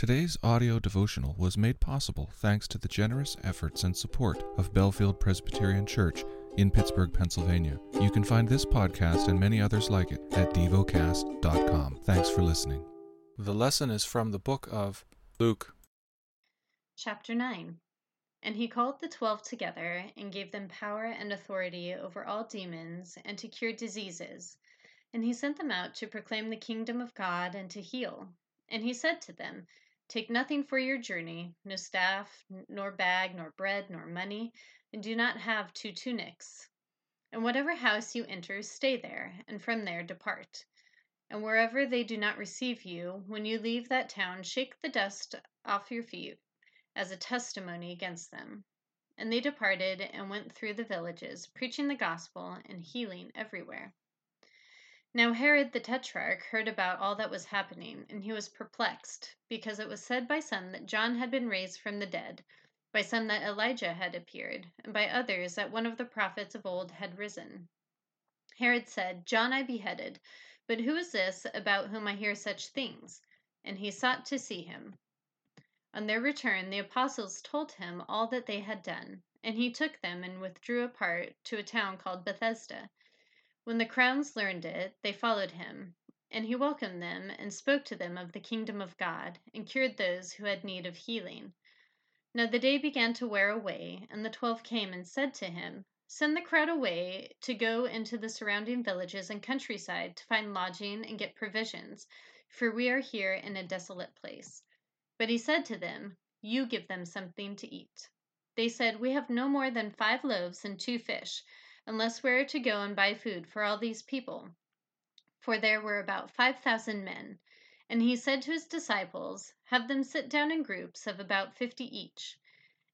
Today's audio devotional was made possible thanks to the generous efforts and support of Bellefield Presbyterian Church in Pittsburgh, Pennsylvania. You can find this podcast and many others like it at devocast.com. Thanks for listening. The lesson is from the book of Luke. Chapter 9 And he called the twelve together and gave them power and authority over all demons and to cure diseases. And he sent them out to proclaim the kingdom of God and to heal. And he said to them, Take nothing for your journey, no staff, nor bag, nor bread, nor money, and do not have two tunics. And whatever house you enter, stay there, and from there depart. And wherever they do not receive you, when you leave that town, shake the dust off your feet as a testimony against them. And they departed and went through the villages, preaching the gospel and healing everywhere. Now Herod the Tetrarch heard about all that was happening, and he was perplexed, because it was said by some that John had been raised from the dead, by some that Elijah had appeared, and by others that one of the prophets of old had risen. Herod said, John I beheaded, but who is this about whom I hear such things? And he sought to see him. On their return, the apostles told him all that they had done, and he took them and withdrew apart to a town called Bethsaida. When the crowds learned it, they followed him, and he welcomed them and spoke to them of the kingdom of God, and cured those who had need of healing. Now the day began to wear away, and the twelve came and said to him, Send the crowd away to go into the surrounding villages and countryside to find lodging and get provisions, for we are here in a desolate place. But he said to them, You give them something to eat. They said, We have no more than five loaves and two fish unless we are to go and buy food for all these people. For there were about five thousand men. And he said to his disciples, Have them sit down in groups of about fifty each.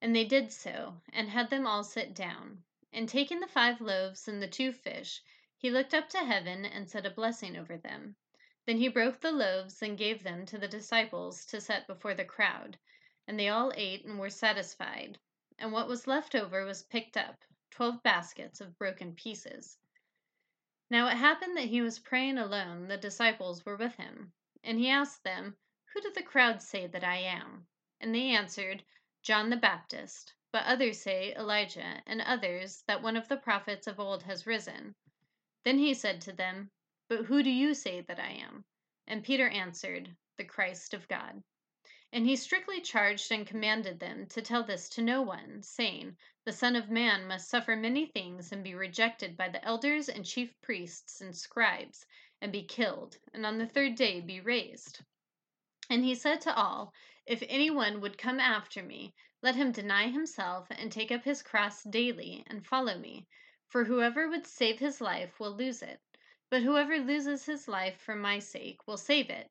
And they did so, and had them all sit down. And taking the five loaves and the two fish, he looked up to heaven and said a blessing over them. Then he broke the loaves and gave them to the disciples to set before the crowd. And they all ate and were satisfied. And what was left over was picked up twelve baskets of broken pieces. Now it happened that he was praying alone, the disciples were with him. And he asked them, Who do the crowd say that I am? And they answered, John the Baptist, but others say Elijah, and others that one of the prophets of old has risen. Then he said to them, But who do you say that I am? And Peter answered, The Christ of God. And he strictly charged and commanded them to tell this to no one, saying, The Son of Man must suffer many things and be rejected by the elders and chief priests and scribes, and be killed, and on the third day be raised. And he said to all, If any one would come after me, let him deny himself and take up his cross daily and follow me. For whoever would save his life will lose it, but whoever loses his life for my sake will save it.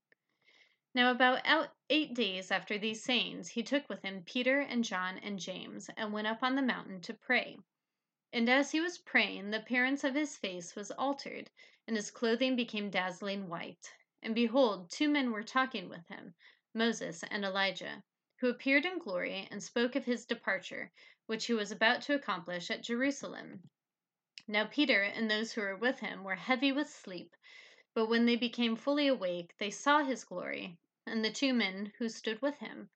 Now, about eight days after these sayings, he took with him Peter and John and James, and went up on the mountain to pray. And as he was praying, the appearance of his face was altered, and his clothing became dazzling white. And behold, two men were talking with him, Moses and Elijah, who appeared in glory and spoke of his departure, which he was about to accomplish at Jerusalem. Now Peter and those who were with him were heavy with sleep. But when they became fully awake, they saw his glory, and the two men who stood with him.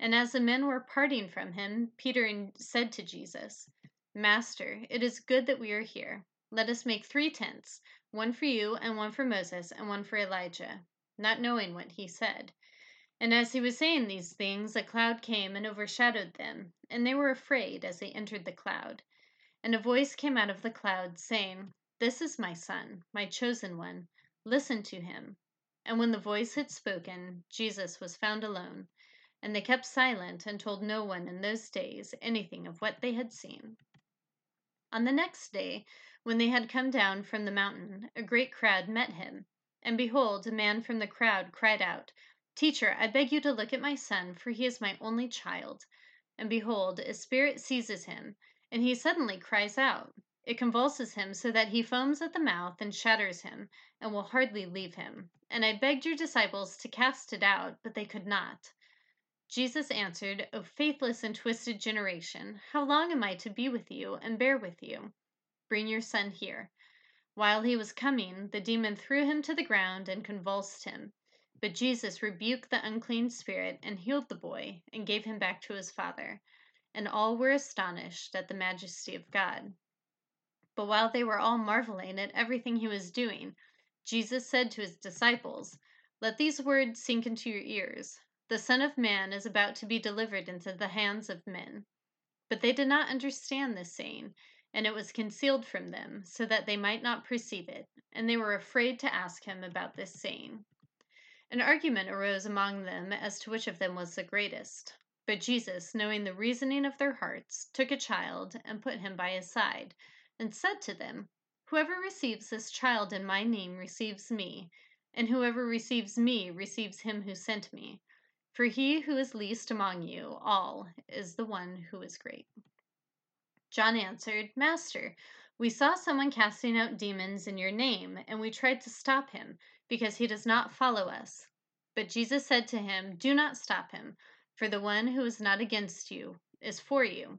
And as the men were parting from him, Peter said to Jesus, Master, it is good that we are here. Let us make three tents one for you, and one for Moses, and one for Elijah, not knowing what he said. And as he was saying these things, a cloud came and overshadowed them, and they were afraid as they entered the cloud. And a voice came out of the cloud, saying, This is my Son, my chosen one Listen to him. And when the voice had spoken, Jesus was found alone, and they kept silent and told no one in those days anything of what they had seen. On the next day, when they had come down from the mountain, a great crowd met him. And behold, a man from the crowd cried out, Teacher, I beg you to look at my son, for he is my only child. And behold, a spirit seizes him, and he suddenly cries out. It convulses him so that he foams at the mouth and shatters him, and will hardly leave him. And I begged your disciples to cast it out, but they could not. Jesus answered, O faithless and twisted generation, how long am I to be with you and bear with you? Bring your son here. While he was coming, the demon threw him to the ground and convulsed him. But Jesus rebuked the unclean spirit and healed the boy and gave him back to his father. And all were astonished at the majesty of God. But while they were all marveling at everything he was doing, Jesus said to his disciples, Let these words sink into your ears. The Son of Man is about to be delivered into the hands of men. But they did not understand this saying, and it was concealed from them, so that they might not perceive it, and they were afraid to ask him about this saying. An argument arose among them as to which of them was the greatest. But Jesus, knowing the reasoning of their hearts, took a child and put him by his side and said to them, Whoever receives this child in my name receives me, and whoever receives me receives him who sent me. For he who is least among you all is the one who is great. John answered, Master, we saw someone casting out demons in your name, and we tried to stop him, because he does not follow us. But Jesus said to him, Do not stop him, for the one who is not against you is for you.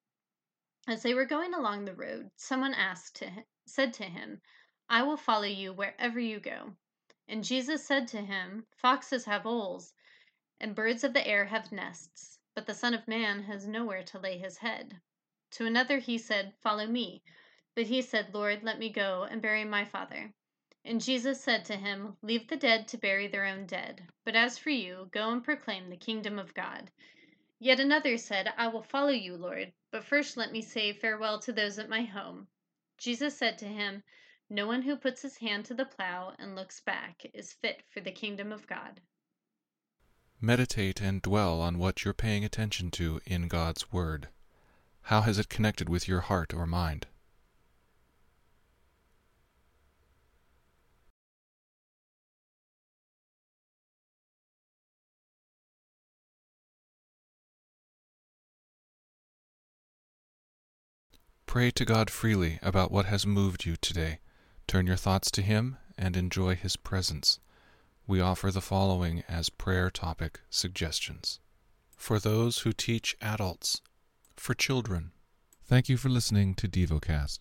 As they were going along the road, someone asked to said to him, I will follow you wherever you go. And Jesus said to him, Foxes have holes, and birds of the air have nests, but the Son of Man has nowhere to lay his head. To another he said, Follow me. But he said, Lord, let me go and bury my father. And Jesus said to him, Leave the dead to bury their own dead. But as for you, go and proclaim the kingdom of God. Yet another said, I will follow you, Lord, but first let me say farewell to those at my home. Jesus said to him, No one who puts his hand to the plow and looks back is fit for the kingdom of God. Meditate and dwell on what you're paying attention to in God's Word. How has it connected with your heart or mind? Pray to God freely about what has moved you today. Turn your thoughts to Him and enjoy His presence. We offer the following as prayer topic suggestions for those who teach adults, for children. Thank you for listening to DevoCast.